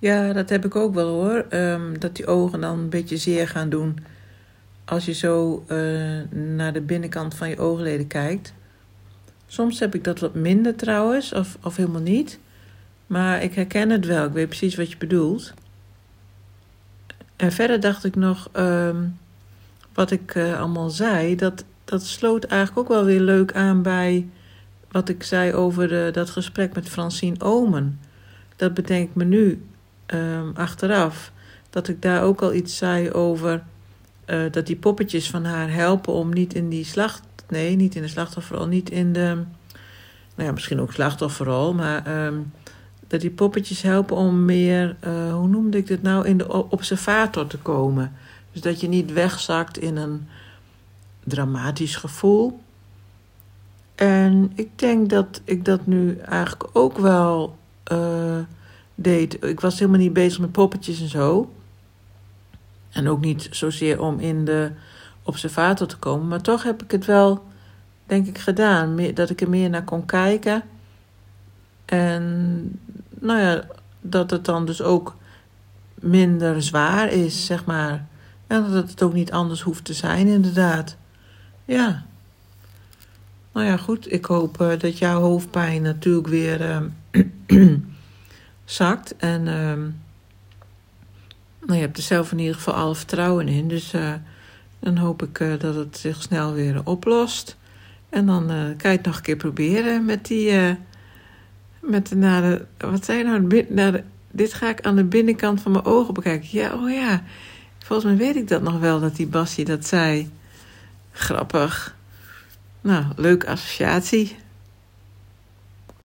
Ja, dat heb ik ook wel hoor. Ehm, dat die ogen dan een beetje zeer gaan doen. Als je zo eh, naar de binnenkant van je oogleden kijkt. Soms heb ik dat wat minder trouwens, of, of helemaal niet. Maar ik herken het wel. Ik weet precies wat je bedoelt. En verder dacht ik nog, ehm, wat ik uh, allemaal zei, dat, dat sloot eigenlijk ook wel weer leuk aan bij wat ik zei over dat gesprek met Francine Omen. Dat bedenkt me nu um, achteraf. Dat ik daar ook al iets zei over uh, dat die poppetjes van haar helpen om niet in die slacht. Nee, niet in de slachtofferrol, niet in de. Nou ja, misschien ook slachtofferrol, maar. Um, dat die poppetjes helpen om meer, uh, hoe noemde ik dit nou, in de observator te komen. Dus dat je niet wegzakt in een dramatisch gevoel. En ik denk dat ik dat nu eigenlijk ook wel uh, deed. Ik was helemaal niet bezig met poppetjes en zo. En ook niet zozeer om in de observator te komen. Maar toch heb ik het wel, denk ik, gedaan. Dat ik er meer naar kon kijken. En nou ja, dat het dan dus ook minder zwaar is, zeg maar. En dat het ook niet anders hoeft te zijn, inderdaad. Ja. Nou ja, goed. Ik hoop uh, dat jouw hoofdpijn natuurlijk weer uh, zakt. En uh, nou, je hebt er zelf in ieder geval alle vertrouwen in. Dus uh, dan hoop ik dat het zich snel weer oplost. En dan kan je het nog een keer proberen met die met de, naar wat zei je nou? De, dit ga ik aan de binnenkant van mijn ogen bekijken. Ja, oh ja. Volgens mij weet ik dat nog wel, dat die Bassie dat zei. Grappig. Nou, leuke associatie.